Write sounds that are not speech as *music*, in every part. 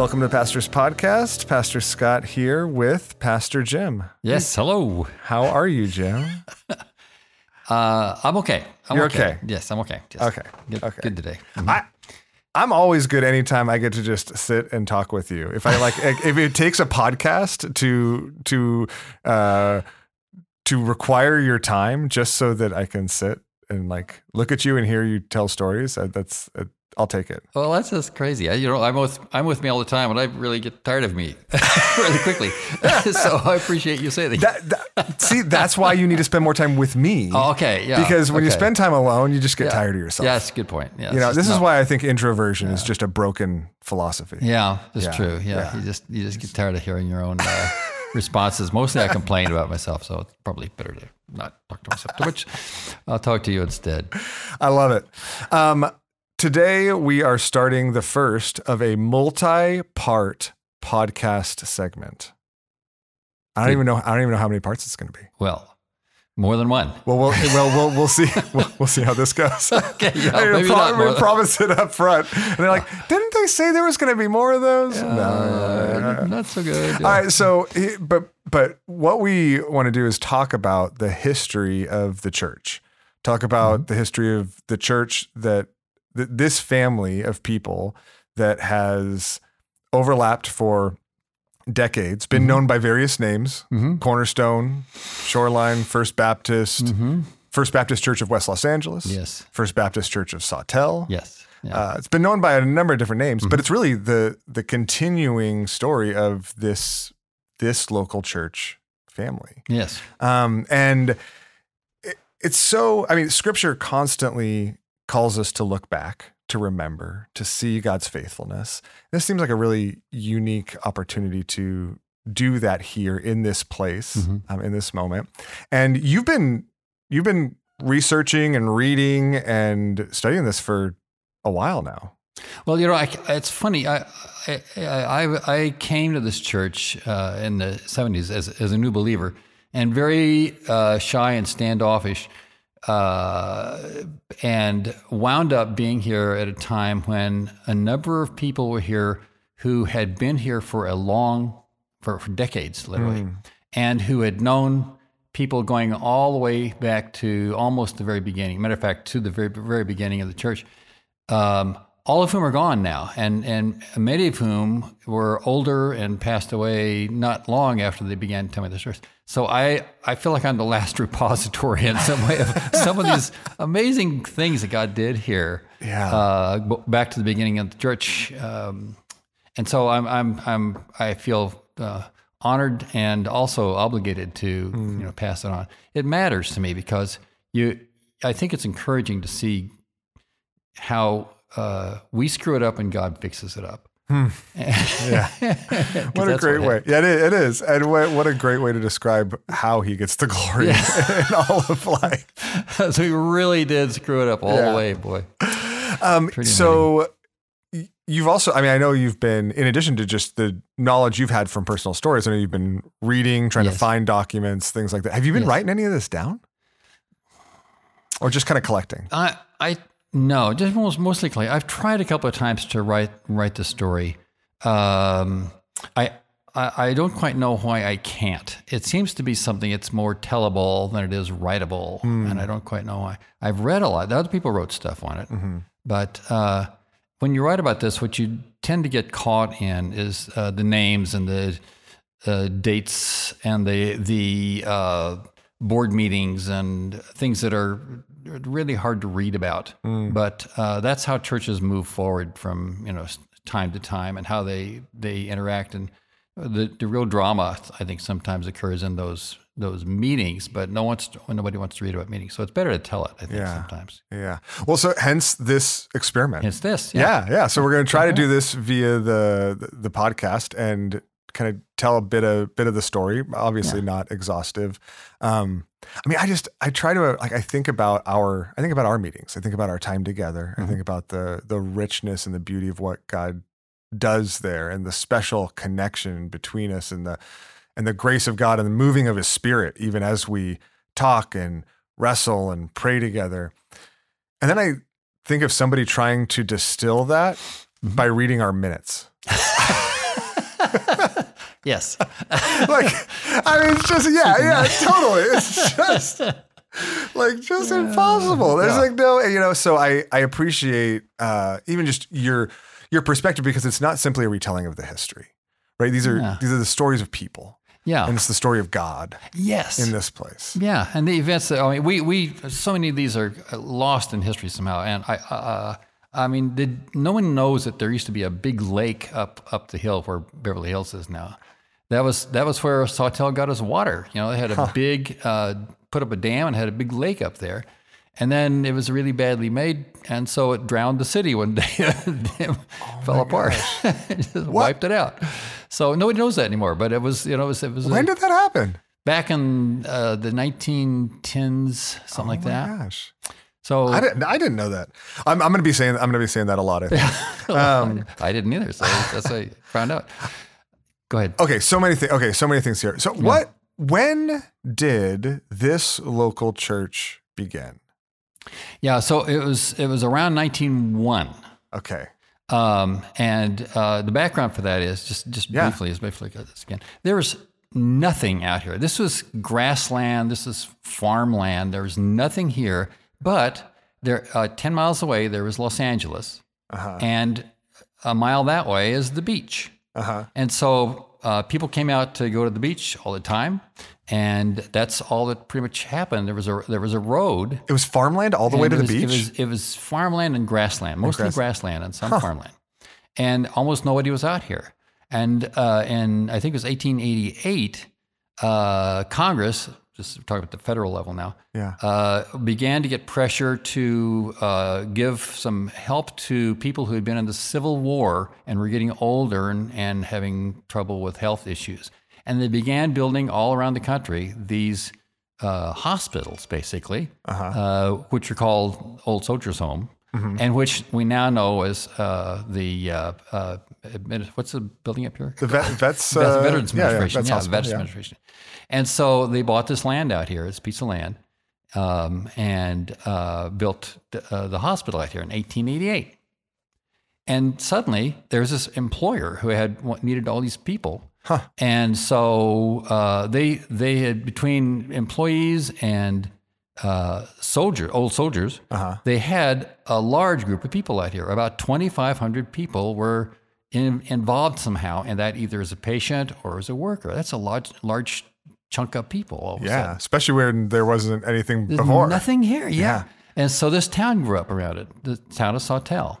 Welcome to Pastor's Podcast. Pastor Scott here with Pastor Jim. Yes, hello. How are you, Jim? *laughs* Uh, I'm okay. I'm You're okay. Yes, I'm okay. Yes. Okay. Good, Okay. good today. I I'm always good anytime I get to just sit and talk with you. If I like if it takes a podcast to to uh to require your time just so that I can sit and like look at you and hear you tell stories, uh, that's uh, I'll take it. Well, that's just crazy. I, you know, I'm with I'm with me all the time, and I really get tired of me *laughs* really quickly. *laughs* so I appreciate you saying that. That, that see, that's why you need to spend more time with me. *laughs* Oh, okay, yeah. Because when you spend time alone, you just get tired of yourself. yeah, that's a good point. Yeah, You know, this just is why I think introversion is just a broken philosophy. Yeah, that's Yeah, true. Yeah, yeah. you just you just get tired of hearing your own uh, responses. Mostly, I complain about myself, so it's probably better to not talk to myself. To which I'll talk to you instead. I love it. Um, today we are starting the first of a multi-part podcast segment. I don't even know. I don't even know how many parts it's going to be. Well, more than one. Well, we'll *laughs* well we'll, we'll see. We'll, we'll see how this goes. *laughs* Okay, *laughs* yeah, I maybe pro- not we promise it up front, and they're like, "Didn't they say there was going to be more of those?" Uh, not so good. All right, so but but what we want to do is talk about the history of the church. Talk about the history of the church that th- this family of people that has overlapped for decades, been known by various names: Mhm. Cornerstone, Shoreline, First Baptist, Mhm. First Baptist Church of West Los Angeles, Yes. First Baptist Church of Sawtelle. Yes. Yeah. Uh, it's been known by a number of different names, Mm-hmm. but it's really the the continuing story of this this local church family. yes. Um, and it, it's so I mean, Scripture constantly calls us to look back, to remember, to see God's faithfulness. This seems like a really unique opportunity to do that here in this place, Mhm. um, in this moment. And you've been you've been researching and reading and studying this for a while now. Well, you know, I, it's funny. I, I I I came to this church uh, in the '70s as as a new believer, and very uh, shy and standoffish, uh, and wound up being here at a time when a number of people were here who had been here for a long, for, for decades, literally, and who had known people going all the way back to almost the very beginning. Matter of fact, to the very very beginning of the church um, all of whom are gone now, and and many of whom were older and passed away not long after they began telling me the stories. So I I feel like I'm the last *laughs* repository in some way of some of these amazing things that God did here. Yeah. Uh, back to the beginning of the church, um, and so I'm I'm I'm I feel. Uh, honored and also obligated to you know pass it on it matters to me because you i think it's encouraging to see how uh, we screw it up and God fixes it up. *laughs* Yeah. *laughs* What a great what way. Yeah, it is, it is. And what, what a great way to describe how he gets the glory *laughs* in all of life. so we really did screw it up all Yeah. the way, boy. Um, so y- you've also, I mean, I know you've been, in addition to just the knowledge you've had from personal stories, I know you've been reading, trying to find documents, things like that. Have you been Yes. writing any of this down? Or just kind of collecting? I I no, just most, mostly clay. I've tried a couple of times to write write the story. Um, I, I I don't quite know why I can't. It seems to be something that's more tellable than it is writable, and I don't quite know why. I've read a lot. Other people wrote stuff on it, but uh, when you write about this, what you tend to get caught in is uh, the names and the uh, dates and the the uh, board meetings and things that are really hard to read about. But uh, that's how churches move forward from you know time to time and how they they interact and the the real drama I think sometimes occurs in those those meetings, but no one's nobody wants to read about meetings, so it's better to tell it. I think Yeah. sometimes Yeah. Well, so hence this experiment. it's this. Yeah, yeah. So we're going to try to do this via the, the podcast and kind of tell a bit of bit of the story. Obviously, not exhaustive. Um, I mean, I just I try to like I think about our I think about our meetings. I think about our time together. I think about the the richness and the beauty of what God does there, and the special connection between us, and the and the grace of God and the moving of His Spirit, even as we talk and wrestle and pray together. And then I think of somebody trying to distill that by reading our minutes. *laughs* Yes. *laughs* like, I mean, it's just yeah, yeah, totally. It's just like just impossible. There's Yeah. like no, you know. So I I appreciate uh, even just your your perspective because it's not simply a retelling of the history, right? These are Yeah. these are the stories of people, Yeah. and it's the story of God yes. in this place. Yeah, and the events that I mean, we we so many of these are lost in history somehow, and I uh, I mean, did no one knows that there used to be a big lake up up the hill where Beverly Hills is now. That was that was where Sawtelle got his water. You know, they had a big uh, put up a dam and had a big lake up there. And then it was really badly made, and so it drowned the city one *laughs* day. it fell apart, *laughs* just wiped it out. So nobody knows that anymore. But it was, you know, it was, it was a- When did that happen? back in uh, the 1910s, something like Oh my that. gosh, So I didn't. I didn't know that. I'm, I'm going to be saying. I'm going to be saying that a lot. I think. *laughs* Um, I didn't either. So that's how I found out. Go ahead. Okay, so many things. Okay, so many things here. So what? When did this local church begin? Yeah. So it was it was around 1901. Okay. Um, and uh, the background for that is just just Yeah. briefly, as briefly as this again. There was nothing out here. This was grassland. This is farmland. There was nothing here. But there, uh, ten miles away, there was Los Angeles, Uh-huh. and a mile that way is the beach. Uh huh. And so uh, people came out to go to the beach all the time, and that's all that pretty much happened. There was a there was a road It was farmland all the way to it the was, beach. It was it was farmland and grassland, mostly grass- grassland and some farmland, and almost nobody was out here. And uh, in I think it was 1888, uh, Congress, just talking about the federal level now, yeah. uh, began to get pressure to uh, give some help to people who had been in the Civil War and were getting older and, and having trouble with health issues. And they began building all around the country these uh, hospitals, basically, Uh-huh. uh, which are called Old Soldiers Home, and which we now know as uh, the uh, uh, what's the building up here? The vet, vets. Vet- Uh, Veterans yeah, yeah, Administration. vets Yeah, hospital, Veterans yeah. Administration. And so they bought this land out here. this piece of land, um, and uh, built uh, the hospital out here in 1888. And suddenly there's this employer who had needed all these people. And so uh, they they had between employees and uh, soldier old soldiers, Uh-huh. they had a large group of people out here. About 2,500 people were in, involved somehow in that, either as a patient or as a worker. That's a large large chunk of people. All of Yeah, especially when there wasn't anything There's before. nothing here. Yeah. Yeah. And so this town grew up around it, the town of Sawtelle.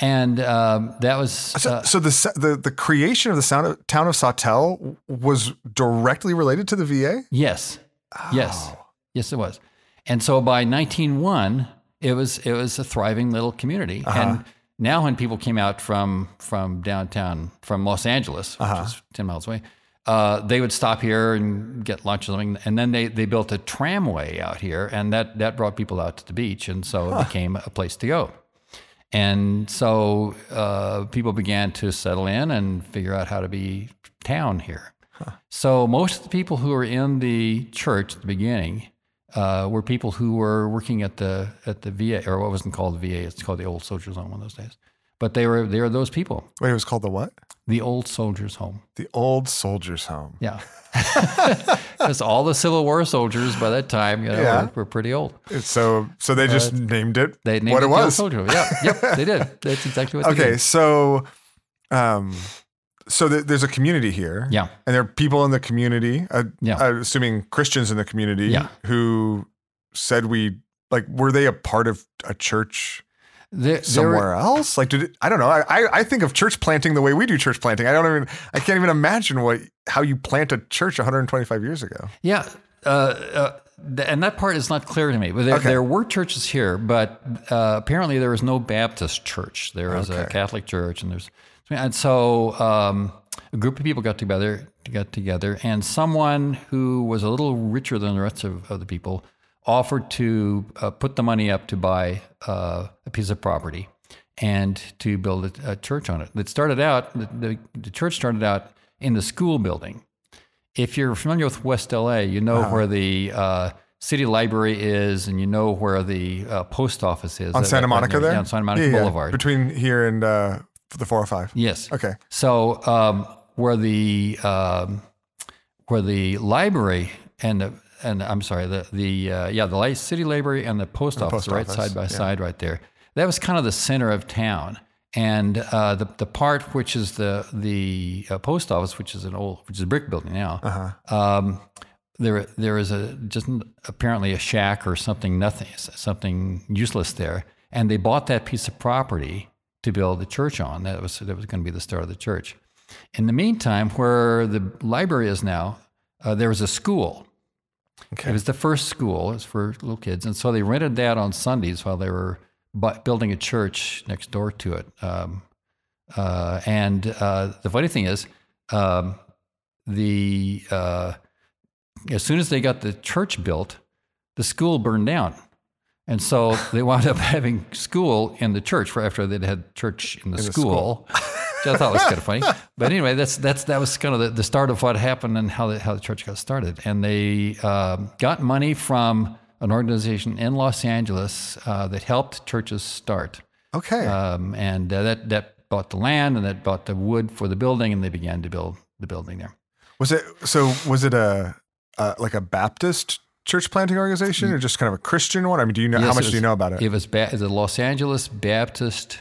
And um, that was So, uh, so the the the creation of the sound of, town of Sawtelle was directly related to the VA. yes, yes, Oh. yes, it was. And so by 1901, it was it was a thriving little community. Uh-huh. And now when people came out from from downtown from Los Angeles, which Uh-huh. is 10 miles away, uh, they would stop here and get lunch or something. And then they, they built a tramway out here, and that that brought people out to the beach, and so it became a place to go. And so uh, people began to settle in and figure out how to be town here. So most of the people who were in the church at the beginning uh, were people who were working at the at the VA, or what wasn't called the VA. It's called the Old Soldiers Home one of those days. But they were they were those people, Wait, it was called the what? the Old Soldiers Home. The Old Soldiers Home. Yeah, *laughs* because all the Civil War soldiers by that time, you know, Yeah. were, were pretty old. So so they just named it They named what it it the Old was. Soldier Yeah, yep, *laughs* they did. That's exactly what. They Okay, did. so um, so th- there's a community here. Yeah. and there are people in the community. Uh, Yeah. uh, assuming Christians in the community. Yeah. who said we like were they a part of a church There- there somewhere else? Like, did it, I don't know. I, I think of church planting the way we do church planting. I don't even. I can't even imagine what how you plant a church 125 years ago. Yeah, uh, uh, and that part is not clear to me. But there, Okay. there were churches here, but uh, apparently there was no Baptist church. There was a Catholic church, and there's and so um, a group of people got together, got together, and someone who was a little richer than the rest of, of the people offered to uh, put the money up to buy uh, a piece of property and to build a, a church on it. It started out the, the, church started out in the school building if you're familiar with West LA, you know Uh-huh. where the uh, city library is, and you know where the uh, post office is On That- Santa that- Monica there? Yeah, on Santa Monica Yeah, yeah. Boulevard. Between here and uh, the 405. yes. Okay. So um, where the um, where the library and the and I'm sorry the the uh, yeah the city library and the post office post right office, side by yeah. side right there. That was kind of the center of town. And uh, the the part which is the the uh, post office, which is an old, which is a brick building now, Uh-huh. um, there there is a just apparently a shack or something nothing something useless there, and they bought that piece of property to build the church on. That was that was going to be the start of the church. In the meantime, where the library is now, uh, there was a school. Okay. It was the first school. It was for little kids, and so they rented that on Sundays while they were bu- building a church next door to it. Um, uh, and uh, the funny thing is, um, the uh, as soon as they got the church built, the school burned down, and so they wound up *laughs* having school in the church right after they'd had church in the, the school. *laughs* I thought it was kind of funny, but anyway, that's that's that was kind of the, the start of what happened and how the, how the church got started. And they um, got money from an organization in Los Angeles uh, that helped churches start. Okay. Um, and uh, that that bought the land and that bought the wood for the building, and they began to build the building there. was it so? Was it a, a like a Baptist church planting organization or just kind of a Christian one? I mean, do you know how much it do you know about it? It was ba- the Los Angeles Baptist.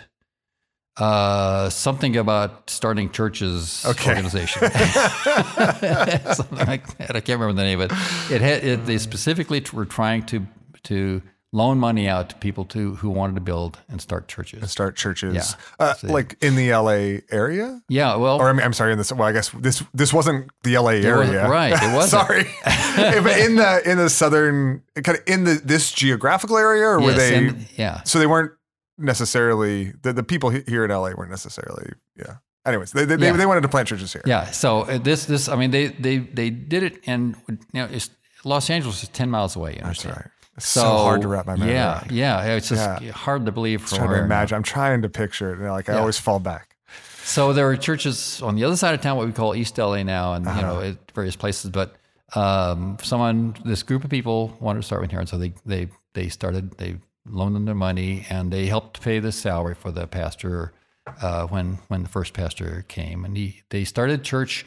Uh, something about starting churches Okay. organization, *laughs* something like that. I can't remember the name of it. It had it, they specifically were trying to to loan money out to people to who wanted to build and start churches. and Start churches, Yeah. uh, like in the LA area, Yeah, well, or I mean, I'm sorry, in this. Well, I guess this this wasn't the LA area, right? It *laughs* wasn't. Sorry, *laughs* but in the in the southern kind of in the this geographical area, or were they? and- yeah. so they weren't necessarily the, the people here in LA weren't necessarily yeah. Anyways, they they, Yeah. they, they wanted to plant churches here. Yeah. So uh, this this I mean they they they did it and you know it's, Los Angeles is ten miles away. You That's right. It's so, hard to wrap my mind yeah, around. yeah, it's just Yeah. hard to believe I'm from trying to imagine. I'm trying to picture it. And like I Yeah. always fall back. So there are churches on the other side of town, what we call East LA now, and you know Uh-huh. at various places. But um, someone, this group of people wanted to start one here, and so they they they started. They loaned them their money, and they helped pay the salary for the pastor uh, when when the first pastor came, and he they started church.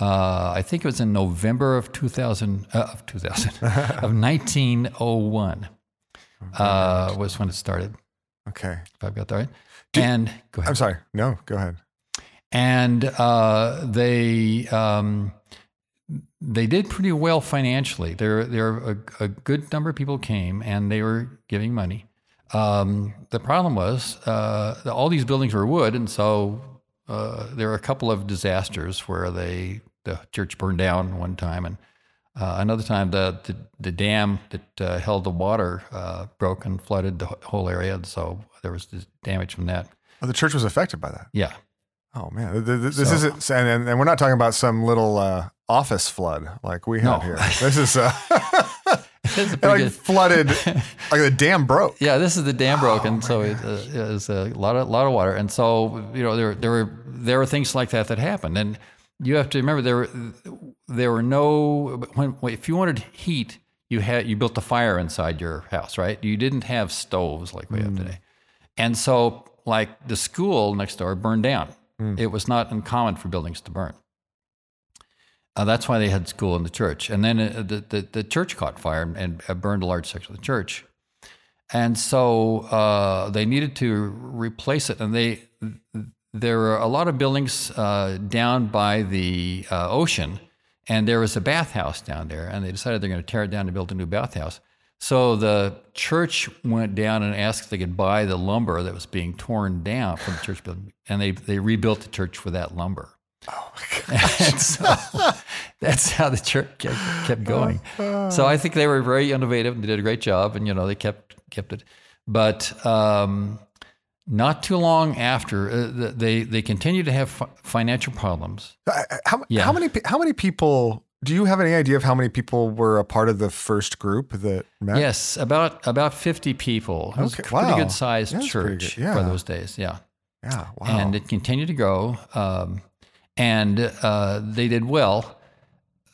Uh, I think it was in November of 2000 uh, of 2000 *laughs* of 1901 uh, was when it started. Okay. If I've got that right. and go ahead I'm sorry. No, go ahead. and uh, they um, they did pretty well financially. There there a, a good number of people came and they were giving money. Um, the problem was uh, all these buildings were wood, and so uh, there were a couple of disasters where they the church burned down one time, and uh, another time the the, the dam that uh, held the water uh, broke and flooded the whole area, and so there was damage from that. Oh, the church was affected by that. Yeah, Oh man, Th- th- this So- isn't, and, and, and we're not talking about some little uh, office flood like we have No. here. This is uh, *laughs* a it, *laughs* like good- flooded, *laughs* like the dam broke. Yeah, this is the dam broke, and Oh, so it, uh, it was a lot of lot of water, and so you know there there were there were things like that that happened, and you have to remember there were there were no when if you wanted heat, you had you built a fire inside your house, right? You didn't have stoves like we Mm. have today, and so like the school next door burned down. Mm. It was not uncommon for buildings to burn. Uh, that's why they had school in the church, and then uh, the, the the church caught fire and, and uh, burned a large section of the church. And so uh, they needed to replace it, and they there were a lot of buildings uh, down by the uh, ocean, and there was a bathhouse down there, and they decided they're going to tear it down to build a new bathhouse. So the church went down and asked if they could buy the lumber that was being torn down from the church building, and they they rebuilt the church with that lumber. Oh my *laughs* God. So that's how the church kept, kept going. So I think they were very innovative and they did a great job, and you know they kept kept it. But um, not too long after, uh, they they continued to have fi- financial problems. Uh, How, Yeah. how many how many people? Do you have any idea of how many people were a part of the first group that met? Yes, about about fifty people. It was Okay, a pretty wow. good sized Yeah, church good. Yeah. for those days. Yeah. Yeah. Wow. and it continued to grow. Um, and uh, they did well,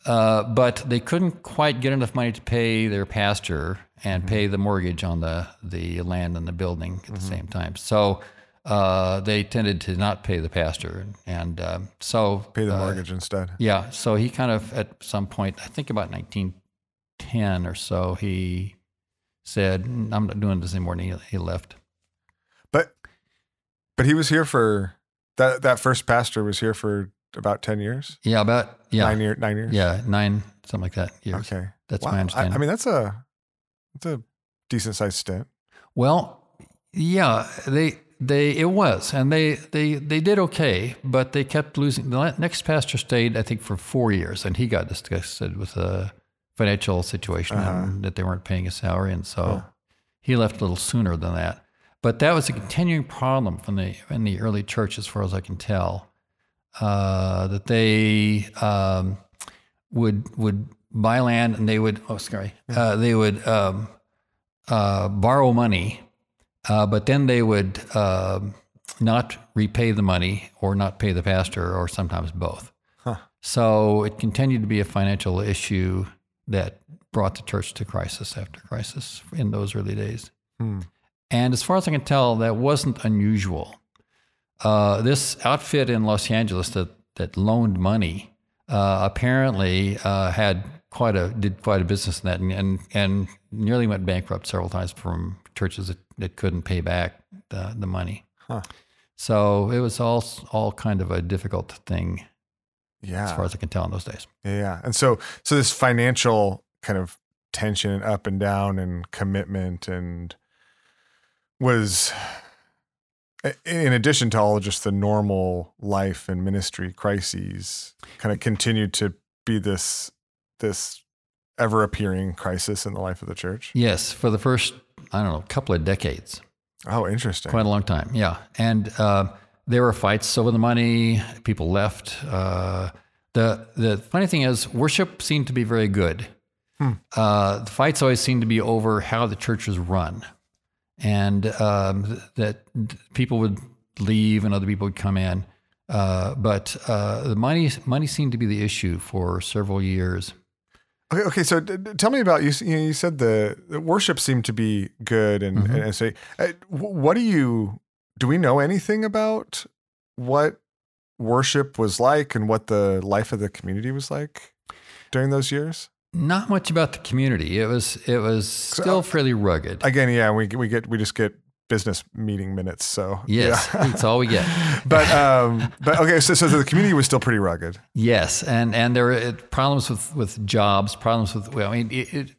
uh, but they couldn't quite get enough money to pay their pastor and Mm-hmm. pay the mortgage on the the land and the building at the same time. So uh, they tended to not pay the pastor, and, um, so Pay the uh, mortgage instead. yeah, so he kind of at some point, I think about 1910 or so, he said, "Mm, "I'm not doing this anymore," and he, he left. But but he was here for that that first pastor was here for about 10 years. Yeah, about yeah, Nine year nine years. yeah, nine something like that years. Okay. That's Wow. my I, understanding. I mean that's a that's a decent sized stint. Well, yeah, they they it was, and they they they did okay, but they kept losing. The next pastor stayed, I think, for four years, and he got disgusted with the financial situation uh-huh. and that they weren't paying his salary, and so he left a little sooner than that. But that was a continuing problem from the in the early church, as far as I can tell, uh, that they um, would would buy land and they would oh sorry uh, they would um, uh, borrow money, uh, but then they would um not repay the money or not pay the pastor or sometimes both. Huh. So it continued to be a financial issue that brought the church to crisis after crisis in those early days. Hmm. And as far as I can tell, that wasn't unusual. Uh, this outfit in Los Angeles that, that loaned money uh, apparently uh, had quite a did quite a business in that, and, and and nearly went bankrupt several times from churches that, that couldn't pay back the, the money. Huh. So it was all all kind of a difficult thing Yeah. as far as I can tell in those days. Yeah, yeah. And so so this financial kind of tension and up and down and commitment and was in addition to all just the normal life and ministry crises kind of continued to be this this ever appearing crisis in the life of the church. Yes, for the first I don't know couple of decades. Oh, interesting. Quite a long time, yeah. And uh, there were fights over the money. People left. Uh, the The funny thing is, worship seemed to be very good. Hmm. Uh, the fights always seemed to be over how the church was run, and um, th- that people would leave and other people would come in. Uh, but uh, the money money seemed to be the issue for several years. Okay, okay. So d- d- tell me about you. You, know, you said the, the worship seemed to be good, and Mhm. and, and say, uh, what do you do? We know anything about what worship was like and what the life of the community was like during those years? Not much about the community. It was it was still fairly rugged. Again, yeah, we we get we just get business meeting minutes. So Yes, yeah. that's all we get. *laughs* but um, but okay. So so the community was still pretty rugged. Yes, and and there were uh, problems with with jobs, problems with well, I mean, it, it,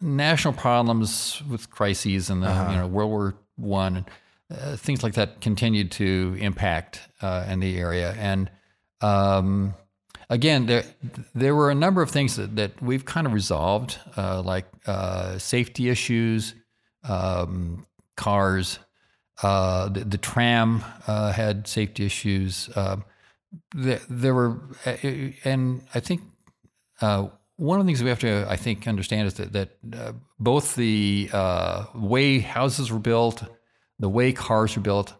national problems with crises and the you know World War One, and uh, things like that continued to impact uh, in the area. And um, again, there there were a number of things that, that we've kind of resolved, uh, like uh, safety issues, um, cars. Uh, the, the tram uh, had safety issues. Um, there, there were, uh, and I think uh, one of the things we have to, I think, understand is that that both the way houses were built, the way cars were built,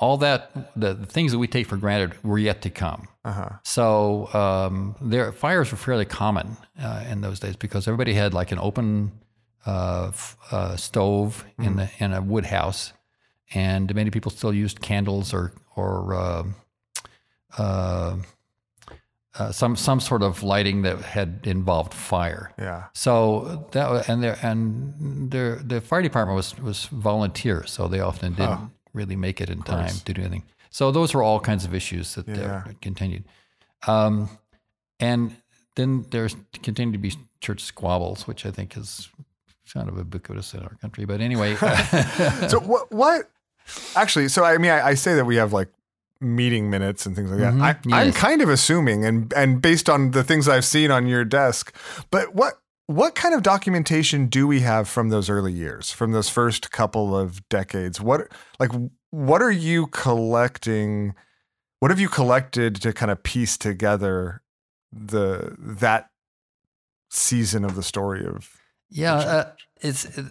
all that, the, the things that we take for granted were yet to come. Uh huh. So um, there, fires were fairly common uh, in those days because everybody had like an open uh, f- uh, stove in the in a wood house, and many people still used candles or or um uh, uh, some some sort of lighting that had involved fire. Yeah. So that and there and there the fire department was was volunteer, so they often didn't Oh. Really make it in time to do anything. So those were all kinds of issues that, Yeah. continued. Um, and then there's continued to be church squabbles, which I think is kind of ubiquitous in our country. But anyway, *laughs* So *laughs* what what actually? So I mean, I, I say that we have like meeting minutes and things like that. Mhm, I, I'm yes. kind of assuming, and and based on the things I've seen on your desk, but what what kind of documentation do we have from those early years, from those first couple of decades? What like what are you collecting? What have you collected to kind of piece together the that season of the story of yeah, uh, it's. It,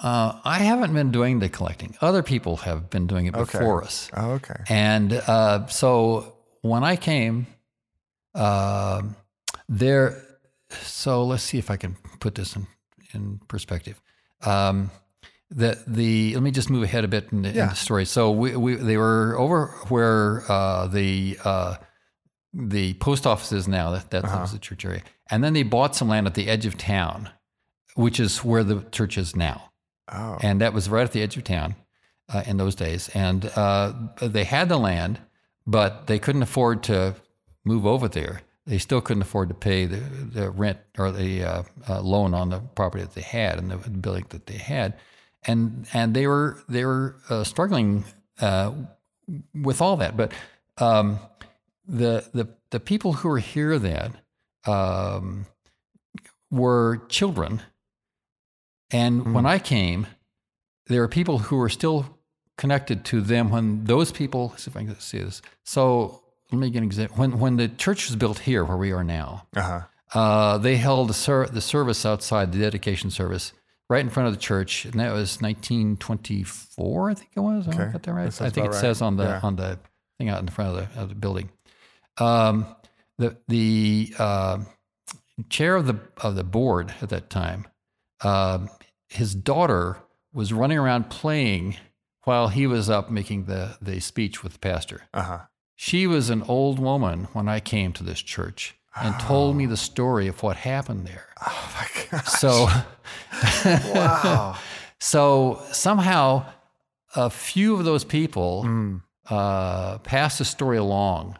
uh, I haven't been doing the collecting. Other people have been doing it Okay. before us. oh, okay And uh, so when I came, um there, so let's see if I can put this in, in perspective. Um, the the let me just move ahead a bit in, the- in the story. So we, we they were over where uh, the uh, the post office is now. That that Uh-huh. was the church area, and then they bought some land at the edge of town, which is where the church is now, Oh. and that was right at the edge of town uh, in those days. And uh, they had the land, but they couldn't afford to move over there. They still couldn't afford to pay the, the rent or the uh, uh, loan on the property that they had and the, building that they had, and and they were they were uh, struggling uh, with all that. But um, the the the people who were here then um, were children, and when I came, there were people who were still connected to them when those people. See if I can see this. So let me get an example. When when the church was built here, where we are now, uh-huh. uh, they held the, ser- the service outside the dedication service right in front of the church, and that was 1924, I think it was. Okay. I got that right. That I think it right. says on the Yeah. on the thing out in front of the, of the building. Um, the the uh, chair of the of the board at that time, um, his daughter was running around playing while he was up making the the speech with the pastor. Uh-huh. She was an old woman when I came to this church and told me the story of what happened there. Oh my god. So, *laughs* Wow. so somehow a few of those people Mm. uh, passed the story along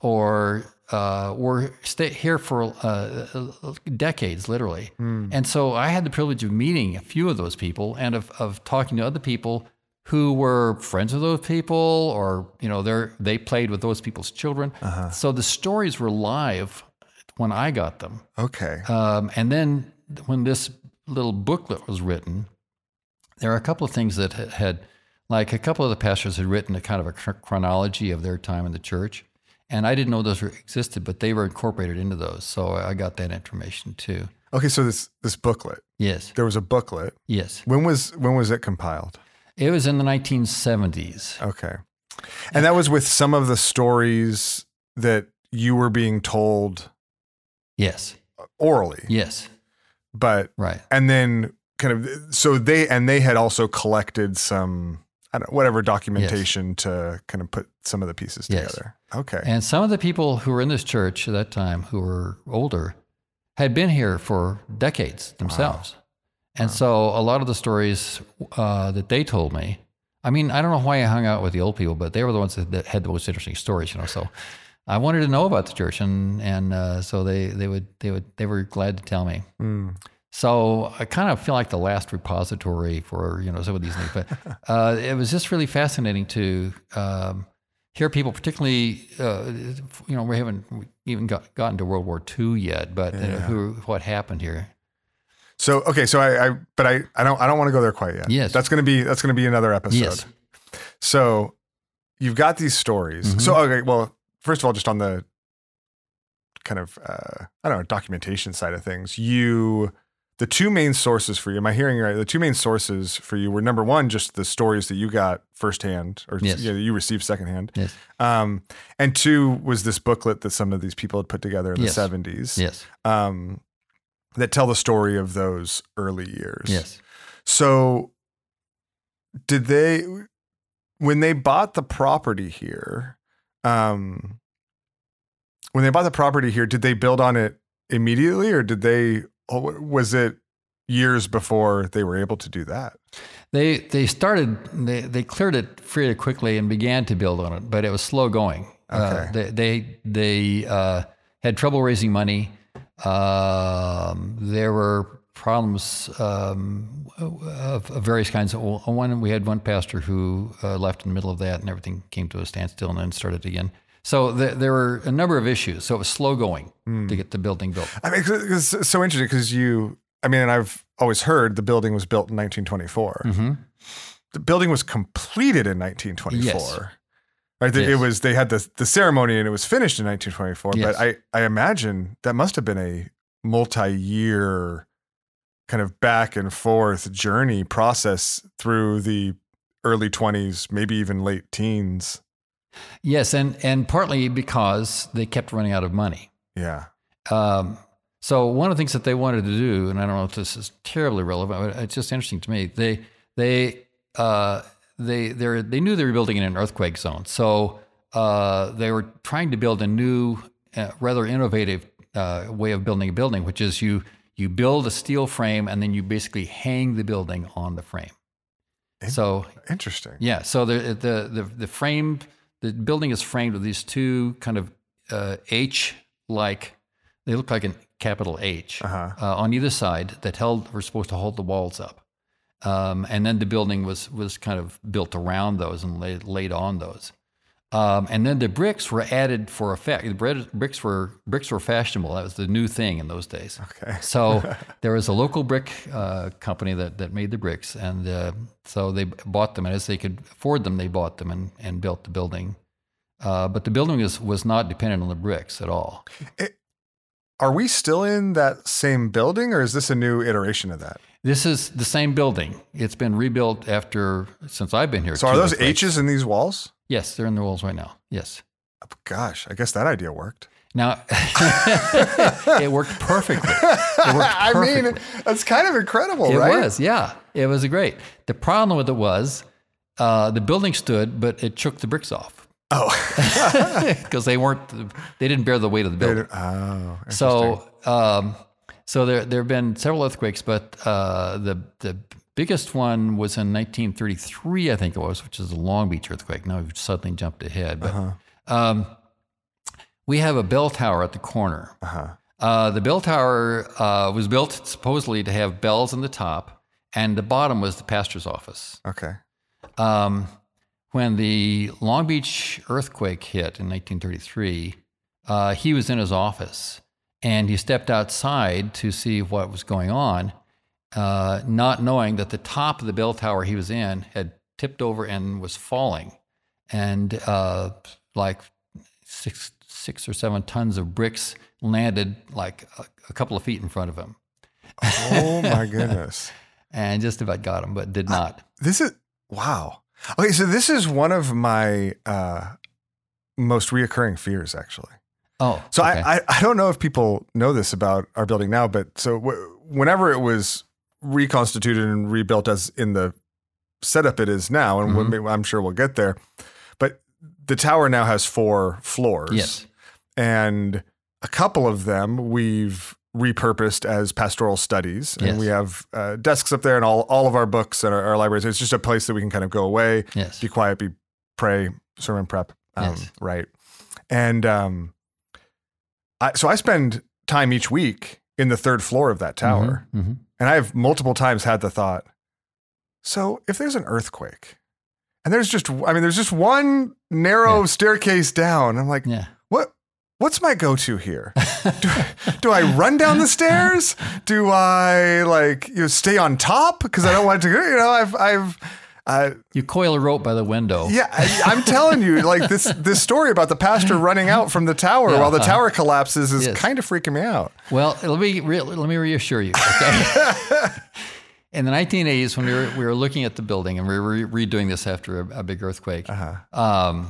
or uh, were stay here for uh, decades, literally. Mm. And so I had the privilege of meeting a few of those people and of, of talking to other people who were friends with those people or, you know, they they played with those people's children. Uh-huh. So the stories were live when I got them. Okay. Um, and then when this little booklet was written, there are a couple of things that had, like a couple of the pastors had written a kind of a chronology of their time in the church. And I didn't know those were, existed, but they were incorporated into those. So I got that information too. Okay, so this this booklet. Yes, There was a booklet. yes. When was when was it compiled? It was in the 1970s. Okay. And that was with some of the stories that you were being told Yes, orally. yes, But right. and then kind of so they and they had also collected some I don't know, whatever documentation to kind of put some of the pieces Yes. together. Okay. And some of the people who were in this church at that time, who were older, had been here for decades themselves. And so a lot of the stories uh, that they told me, I mean, I don't know why I hung out with the old people, but they were the ones that, that had the most interesting stories, you know. So I wanted to know about the church, and and uh, so they they would they would they were glad to tell me. Mm. So I kind of feel like the last repository for you know some of these things, but *laughs* uh, it was just really fascinating to um, hear people, particularly uh, you know we haven't even got, gotten to World War II yet, but uh, Yeah. who what happened here? So okay, so I, I but I I don't I don't want to go there quite yet. Yes. That's gonna be that's gonna be another episode. Yes. So you've got these stories. Mhm. So okay, well, first of all, just on the kind of uh, I don't know documentation side of things, you the two main sources for you. Am I hearing you right? The two main sources for you were number one, just the stories that you got firsthand, or Yes. yeah, that you received secondhand. Yes. Um, and two was this booklet that some of these people had put together in Yes. the seventies. Yes. Um, that tell the story of those early years. Yes. So, did they, when they bought the property here, um, when they bought the property here, did they build on it immediately, or did they? oh, Was it years before they were able to do that? They they started they, they cleared it fairly quickly and began to build on it, but it was slow going. Uh, Okay. they they, they uh, had trouble raising money. Um, there were problems um, of, of various kinds. One we had one pastor who uh, left in the middle of that, and everything came to a standstill, and then started again. So th- there were a number of issues. So it was slow going to get the building built. I mean, it's so interesting because you, I mean, and I've always heard the building was built in 1924. hmm The building was completed in 1924. Yes. Right. It was, they had the, the ceremony and it was finished in 1924. Yes. But I, I imagine that must have been a multi year kind of back and forth journey process through the early 20s, maybe even late teens. Yes, and and partly because they kept running out of money. Yeah. Um, so one of the things that they wanted to do, and I don't know if this is terribly relevant, but it's just interesting to me. They they uh, they they they knew they were building in an earthquake zone, so uh, they were trying to build a new, uh, rather innovative uh, way of building a building, which is you you build a steel frame and then you basically hang the building on the frame. So Interesting. yeah, so the the the, the frame, the building is framed with these two kind of uh, H like, they look like a capital H Uh-huh. uh, on either side that held were supposed to hold the walls up, um, and then the building was was kind of built around those and laid, laid on those. Um, and then the bricks were added for effect. The bread- bricks were bricks were fashionable. That was the new thing in those days. Okay. So *laughs* there was a local brick uh, company that, that made the bricks, and uh, so they bought them, and as they could afford them, they bought them and, and built the building. Uh, but the building was, was not dependent on the bricks at all. Are we still in that same building or is this a new iteration of that? This is the same building. It's been rebuilt after since I've been here. So are those. H's in these walls? Yes, they're in the walls right now. Yes. Oh, Gosh, I guess that idea worked. Now *laughs* it worked perfectly. It worked *laughs* I mean, perfectly. that's kind of incredible, It right? It was, yeah. It was great. The problem with it was uh, the building stood, but it shook the bricks off Oh, *laughs* because they weren't, they didn't bear the weight of the building. oh. So, um, so there there have been several earthquakes, but uh, the the biggest one was in 1933, I think it was, which is the Long Beach earthquake. Now we've suddenly jumped ahead, but Uh-huh. um, we have a bell tower at the corner. Uh-huh. Uh, the bell tower uh, was built supposedly to have bells on the top, and the bottom was the pastor's office. Okay. Um, when the Long Beach earthquake hit in 1933, uh, he was in his office and he stepped outside to see what was going on, uh, not knowing that the top of the bell tower he was in had tipped over and was falling. And uh, like six, six or seven tons of bricks landed like a, a couple of feet in front of him Oh my *laughs* goodness. and just about got him, but did not. This is wow. Okay, so this is one of my uh, most reoccurring fears, actually. Oh, So okay. I, I I don't know if people know this about our building now, but so w- whenever it was reconstituted and rebuilt as in the setup it is now, and Mm-hmm. I'm sure we'll get there, but the tower now has four floors. yes. and a couple of them we've repurposed as pastoral studies and Yes. we have uh, desks up there and all, all of our books and our, our libraries it's just a place that we can kind of go away Yes. be quiet be pray sermon prep um, Yes. right and um, I, so i spend time each week in the third floor of that tower Mhm. and i've multiple times had the thought so if there's an earthquake and there's just i mean there's just one narrow Yeah. staircase down i'm like Yeah. what what's my go-to here *laughs* do, do i run down the stairs do i like you know, stay on top because i don't want to go you know i've i've uh, You coil a rope by the window. yeah I, i'm telling you like this *laughs* this story about the pastor running out from the tower Yeah, while the uh-huh. tower collapses is Yes. kind of freaking me out Well, let me re- let me reassure you. Okay. *laughs* In the 1980s, when we were we were looking at the building and we were re- redoing this after a, a big earthquake, uh-huh. um,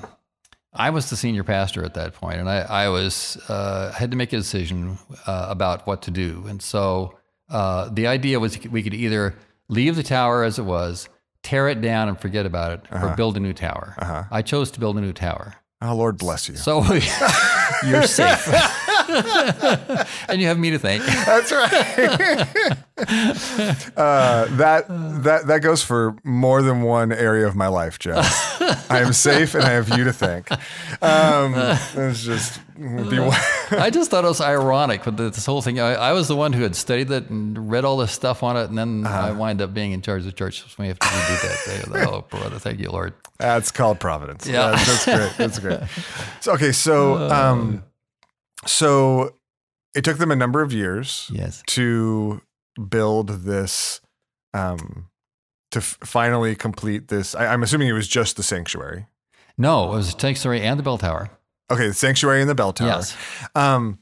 I was the senior pastor at that point, and I, I was uh, had to make a decision uh, about what to do. And so uh, the idea was we could either leave the tower as it was, tear it down and forget about it, or build a new tower. Uh-huh. I chose to build a new tower. oh lord bless you So *laughs* you're safe. *laughs* *laughs* and you have me to thank. That's right. *laughs* uh, that that that goes for more than one area of my life, Jeff. *laughs* I am safe, and I have you to thank. Um, it's just I just thought it was ironic with this whole thing. I, I was the one who had studied it and read all this stuff on it, and then I wind up being in charge of the church, so we have to redo that. oh, brother, thank you, Lord. That's called providence. Yeah. That's, that's great. That's great. So, okay, so um, so it took them a number of years Yes. to build this, um, to f- finally complete this. I, I'm assuming it was just the sanctuary. No, it was the sanctuary and the bell tower. Okay, the sanctuary and the bell tower. Yes. Um,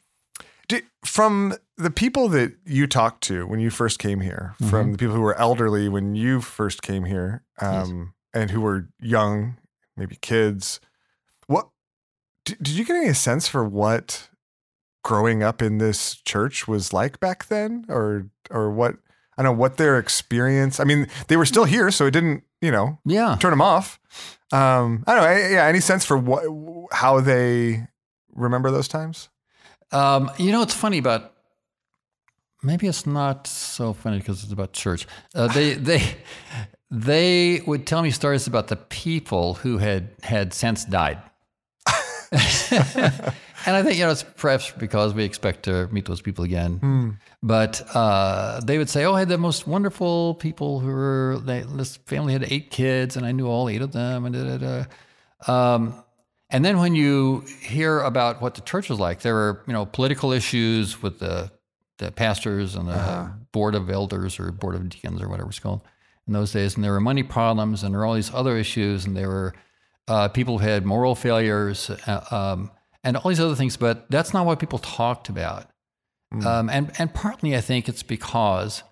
did, from the people that you talked to when you first came here, Mm-hmm. from the people who were elderly when you first came here, um, and who were young, maybe kids, what did, did you get any sense for what growing up in this church was like back then, or or what? I don't know what their experience. I mean, they were still here, so it didn't, you know, Yeah. turn them off. Um, I don't know. Yeah, any sense for what how they remember those times? Um, you know, it's funny about. Maybe it's not so funny because it's about church. Uh, they *laughs* they they would tell me stories about the people who had had since died. *laughs* *laughs* and I think you know it's perhaps because we expect to meet those people again. But uh, they would say, "Oh, I had the most wonderful people who were they, this family had eight kids, and I knew all eight of them." And da, da, da. Um, and then when you hear about what the church was like, there were you know political issues with the the pastors and the board of elders or board of deacons or whatever it's called in those days, and there were money problems, and there were all these other issues, and there were uh, people who had moral failures, uh, um, and all these other things. But that's not what people talked about. Um, and and partly, I think it's because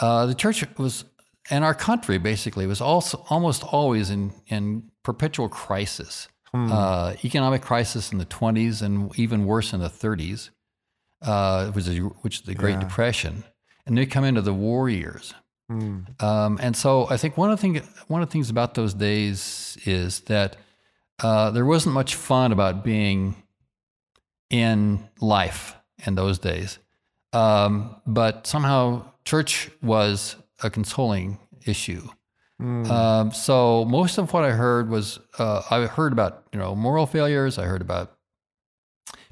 uh, the church was, and our country basically was also almost always in in perpetual crisis, uh, economic crisis in the twenties, and even worse in the thirties, uh, which is which is the Great Yeah. Depression, and they come into the war years. Hmm. Um, and so I think one of the thing, one of the things about those days is that uh, there wasn't much fun about being in life in those days. Um, but somehow church was a consoling issue. Um, so most of what I heard was uh, I heard about you know moral failures. I heard about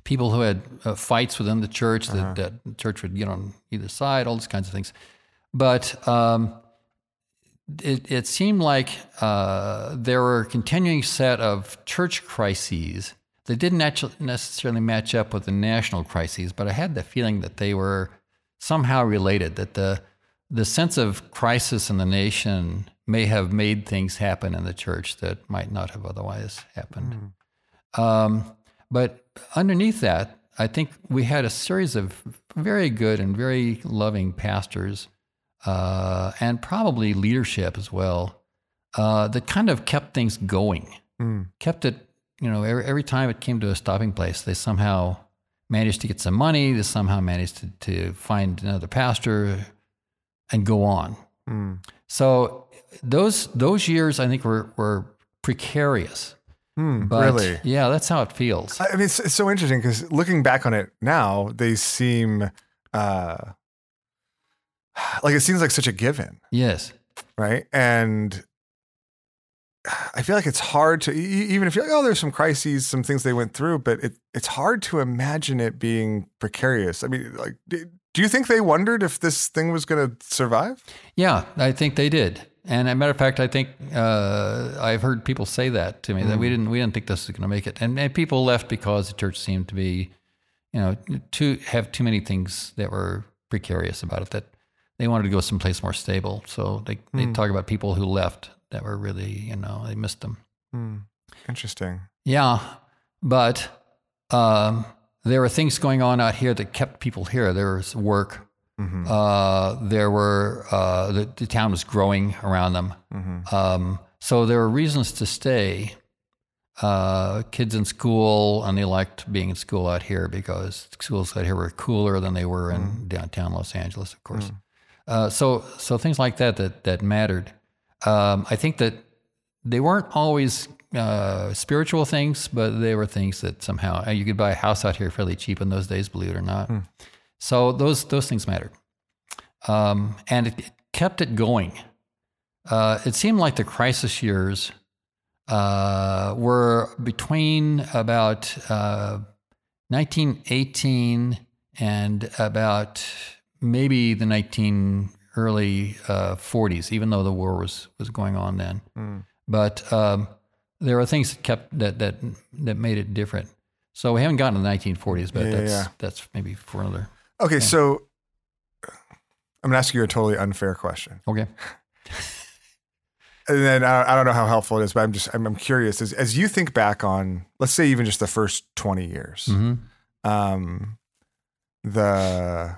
people who had uh, fights within the church that, that the church would get on either side, all these kinds of things. But um, it, it seemed like uh, there were a continuing set of church crises that didn't actu- necessarily match up with the national crises, but I had the feeling that they were somehow related, that the, the sense of crisis in the nation may have made things happen in the church that might not have otherwise happened. Um, but underneath that, I think we had a series of very good and very loving pastors uh, and probably leadership as well uh, that kind of kept things going, Mm. kept it, you know, every, every time it came to a stopping place, they somehow managed to get some money, they somehow managed to, to find another pastor and go on. Mm. So those those years, I think, were, were precarious. Mm. But really? yeah, that's how it feels. I mean, it's, it's so interesting because looking back on it now, they seem uh, *sighs* like it seems like such a given, yes. right? And I feel like it's hard to even if you're like, oh, there's some crises, some things they went through, but it it's hard to imagine it being precarious. I mean, like, do you think they wondered if this thing was going to survive? Yeah, I think they did. And as a matter of fact, I think uh, I've heard people say that to me that we didn't we didn't think this was going to make it, and, and people left because the church seemed to be, you know, too have too many things that were precarious about it that they wanted to go someplace more stable. So they they talk about people who left that were really you know they missed them. Hmm. Interesting. Yeah, but um, there were things going on out here that kept people here. There was work. Mhm. Uh, there were uh, the, the town was growing around them, Mhm. um, so there were reasons to stay. Uh, kids in school, and they liked being in school out here because schools out here were cooler than they were in downtown Los Angeles, of course. Uh, so, so things like that that that mattered. Um, I think that they weren't always uh, spiritual things, but they were things that somehow uh, you could buy a house out here fairly cheap in those days, believe it or not. So those those things mattered, um, and it, it kept it going. Uh, it seemed like the crisis years uh, were between about uh, 1918 and about maybe the 19 early uh, 40s, even though the war was was going on then. Mm. But um, there are things that kept that that that made it different. So we haven't gotten to the 1940s, but Yeah, that's yeah. that's maybe for another. Okay, so I'm gonna ask you a totally unfair question, Okay. and then I, I don't know how helpful it is, but I'm just I'm, I'm curious as as you think back on, let's say even just the first 20 years, hmm um, the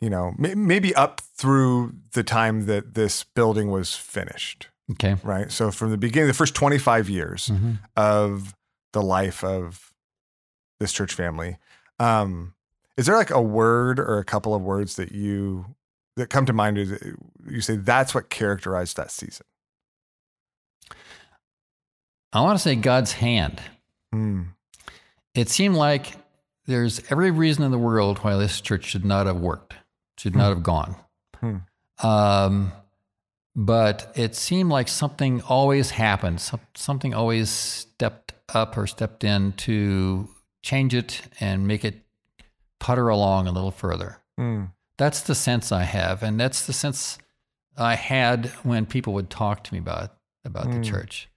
you know may, maybe up through the time that this building was finished, Okay. right? So from the beginning, the first 25 years hmm of the life of this church family. Um, is there like a word or a couple of words that you that come to mind is you say that's what characterized that season? I want to say God's hand. Hmm. It seemed like there's every reason in the world why this church should not have worked, should not have gone. Hmm. Um, but it seemed like something always happened. Some, something always stepped up or stepped in to change it and make it putter along a little further. Hmm. That's the sense I have, and that's the sense I had when people would talk to me about about Mm. the church.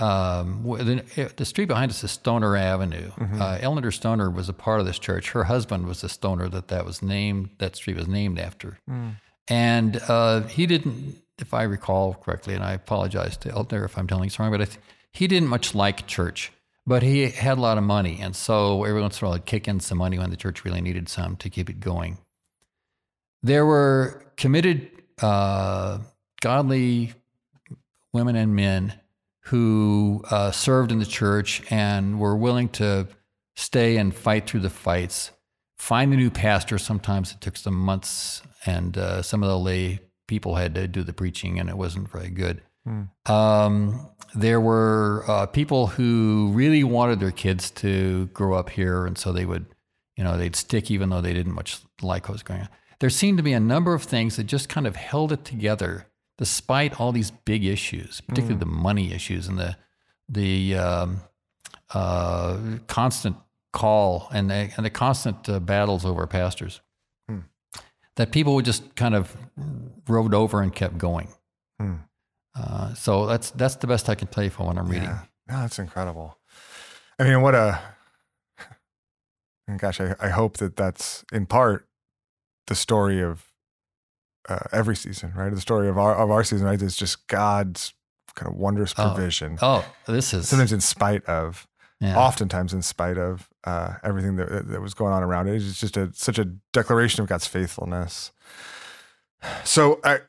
Um, the, the street behind us is Stoner Avenue. Mhm. Uh, Eleanor Stoner was a part of this church. Her husband was a stoner that that was named. That street was named after. Hmm. And uh, he didn't, if I recall correctly, and I apologize to Elder if I'm telling this wrong, but I th- he didn't much like church, but he had a lot of money. And so every once in a while, he'd kick in some money when the church really needed some to keep it going. There were committed, uh, godly women and men who uh, served in the church and were willing to stay and fight through the fights. Find the new pastor. Sometimes it took some months, and uh, some of the lay people had to do the preaching, and it wasn't very good. Hmm. Um, there were uh, people who really wanted their kids to grow up here, and so they would, you know, they'd stick even though they didn't much like what was going on. There seemed to be a number of things that just kind of held it together, despite all these big issues, particularly the money issues and the the um, uh, constant call and the, and the constant uh, battles over pastors. Hmm. That people would just kind of rode over and kept going. Hmm. Uh, so that's that's the best I can tell you from what I'm reading. Yeah. No, that's incredible. I mean, what a *laughs* gosh, I, I hope that that's in part the story of uh, every season, right? The story of our of our season, right? Is just God's kind of wondrous Oh. provision. Oh, this is Sometimes in spite of, yeah. oftentimes in spite of uh, everything that that was going on around it. It's just a such a declaration of God's faithfulness. So I,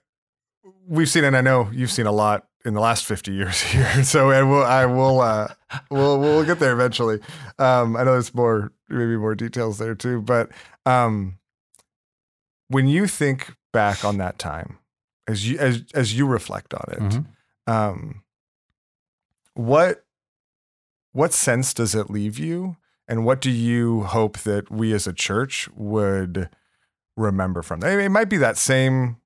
we've seen, and I know you've seen a lot in the last fifty years *laughs* here. So and we'll, I will, uh, we'll, we'll get there eventually. Um, I know there's more, maybe more details there too. But um, when you think back on that time, as you as as you reflect on it, Mhm. um, what what sense does it leave you and what do you hope that we as a church would remember from that? It might be that same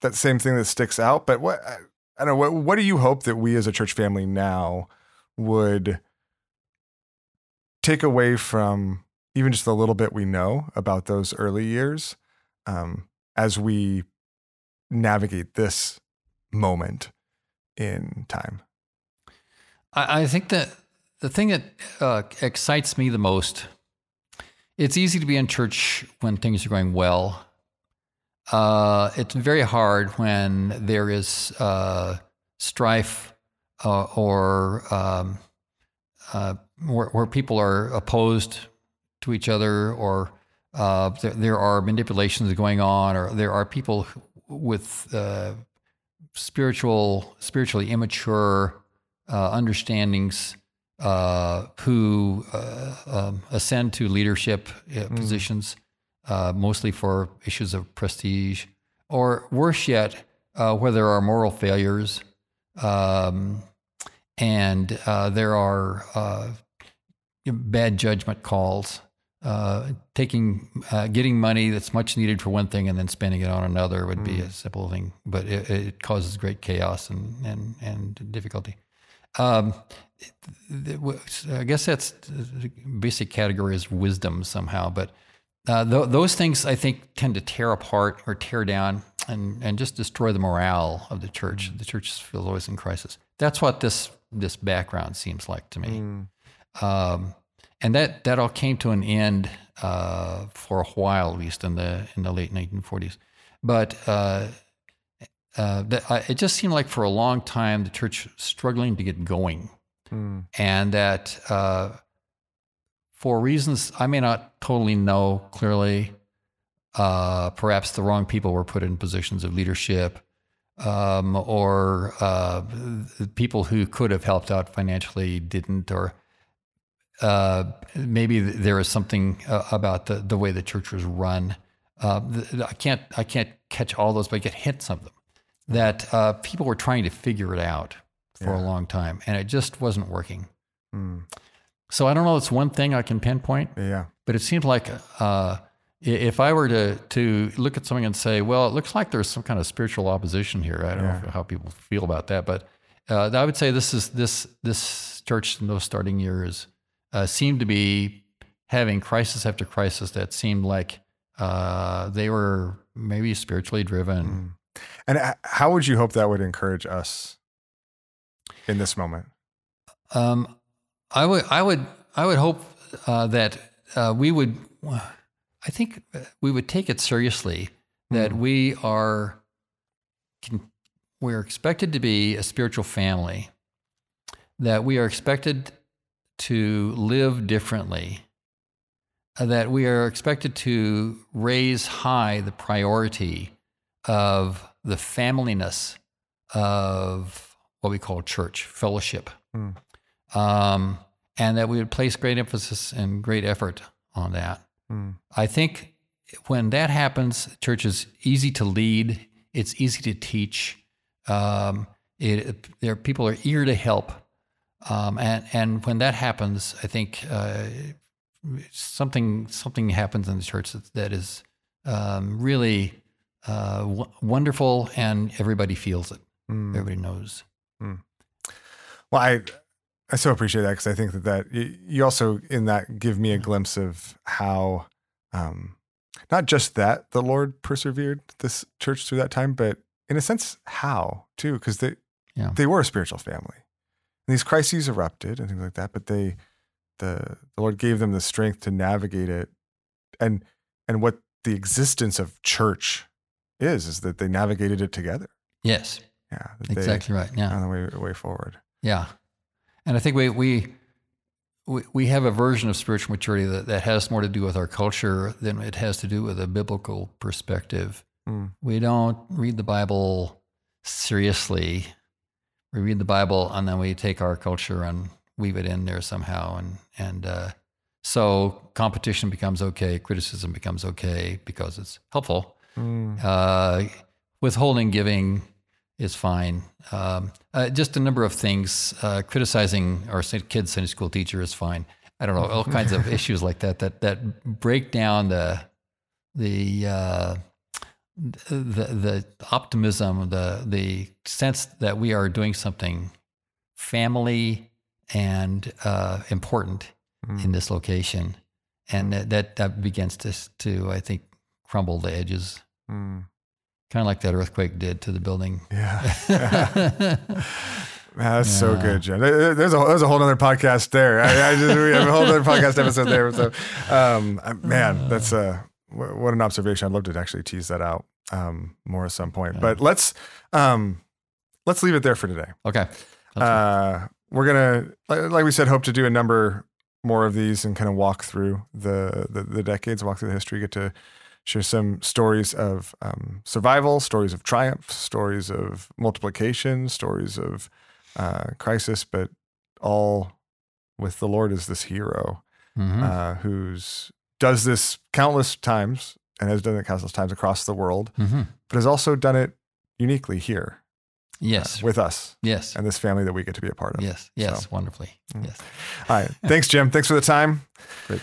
that same thing that sticks out but what i don't know what, what do you hope that we as a church family now would take away from even just the little bit we know about those early years um, as we navigate this moment in time I, I think that the thing that uh, excites me the most, it's easy to be in church when things are going well. Uh, it's very hard when there is uh, strife uh, or um, uh, where, where people are opposed to each other or uh, there, there are manipulations going on or there are people with uh, spiritual, spiritually immature uh, understandings uh, who uh, um, ascend to leadership uh, positions, uh, mostly for issues of prestige, or worse yet, uh, where there are moral failures, um, and uh, there are uh, bad judgment calls. Uh, taking, uh, getting money that's much needed for one thing and then spending it on another would be a simple thing, but it, it causes great chaos and and and difficulty. Um, th- th- I guess that's the basic category is wisdom somehow, but uh, th- those things I think tend to tear apart or tear down and, and just destroy the morale of the church. The church feels always in crisis. That's what this this background seems like to me. Um, and that, that all came to an end uh, for a while, at least in the in the late 1940s. But uh, uh, that, I, it just seemed like for a long time the church struggling to get going, Mm. and that uh, for reasons I may not totally know clearly, uh, perhaps the wrong people were put in positions of leadership, um, or uh, people who could have helped out financially didn't, or uh, maybe there is something uh, about the, the way the church was run uh, I can't I can't catch all those, but I get hints of them that uh, people were trying to figure it out for a long time, and it just wasn't working. Mm. So I don't know. It's one thing I can pinpoint, Yeah. but it seems like uh, if I were to to look at something and say, well, it looks like there's some kind of spiritual opposition here. I don't Yeah. know how people feel about that, but uh, I would say this is this this church in those starting years uh, seemed to be having crisis after crisis that seemed like uh, they were maybe spiritually driven. Mm. And how would you hope that would encourage us in this moment? Um, I would, I would, I would hope uh, that uh, we would. I think we would take it seriously that we are. We're expected to be a spiritual family. That we are expected to live differently. uh, That we are expected to raise high the priority of the familyness of what we call church fellowship Mm. um, and that we would place great emphasis and great effort on that. Mm. I think when that happens, church is easy to lead. It's easy to teach. Um, it, there, people are eager to help, um, and and when that happens, I think uh, something something happens in the church that, that is um, really uh, w- wonderful, and everybody feels it. Mm. Everybody knows. Well, I I so appreciate that because I think that that you, you also in that give me a glimpse of how um, not just that the Lord persevered this church through that time, but in a sense how too, because they Yeah. they were a spiritual family. And these crises erupted and things like that, but they the the Lord gave them the strength to navigate it, and and what the existence of church is is that they navigated it together. Yes, Yeah, exactly right. Yeah. on the way way forward. Yeah, and I think we we we, we have a version of spiritual maturity that, that has more to do with our culture than it has to do with a biblical perspective. Mm. We don't read the Bible seriously. We read the Bible and then we take our culture and weave it in there somehow, and and uh, so competition becomes okay, criticism becomes okay because it's helpful. Mm. Uh, withholding giving is fine. Um, uh, just a number of things. Uh, criticizing our kids' Sunday school teacher is fine. I don't know all kinds of *laughs* issues like that that that break down the the uh, the the optimism, the the sense that we are doing something family and uh, important Mm. in this location, and that that, that begins to to I think crumble the edges, Mm. kind of like that earthquake did to the building. Yeah. *laughs* Man, that's so good, Jim. There's a there's a whole other podcast there. I, I just we have a whole other podcast episode there. So, um, man, that's a what an observation. I'd love to actually tease that out um, more at some point. But let's um, let's leave it there for today. okay. Uh, we're gonna, like, like we said, hope to do a number more of these and kind of walk through the the, the decades, walk through the history, get to share some stories of um, survival, stories of triumph, stories of multiplication, stories of uh, crisis, but all with the Lord as this hero Mhm. uh, who's does this countless times and has done it countless times across the world, Mhm. but has also done it uniquely here uh, Yes. with us yes. and this family that we get to be a part of. Yes. Yes. So- Wonderfully. Mm. Yes. All right. *laughs* Thanks, Jim. Thanks for the time. Great.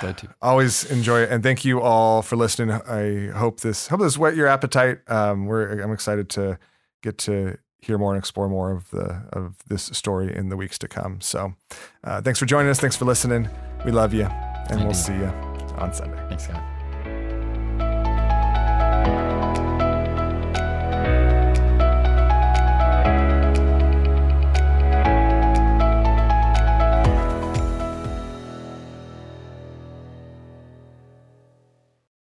Glad to. Always enjoy it, and thank you all for listening. I hope this hope this whet your appetite. Um, we're I'm excited to get to hear more and explore more of the of this story in the weeks to come. So, uh, thanks for joining us. Thanks for listening. We love you, and Thank we'll you. see you on Sunday. Thanks, God.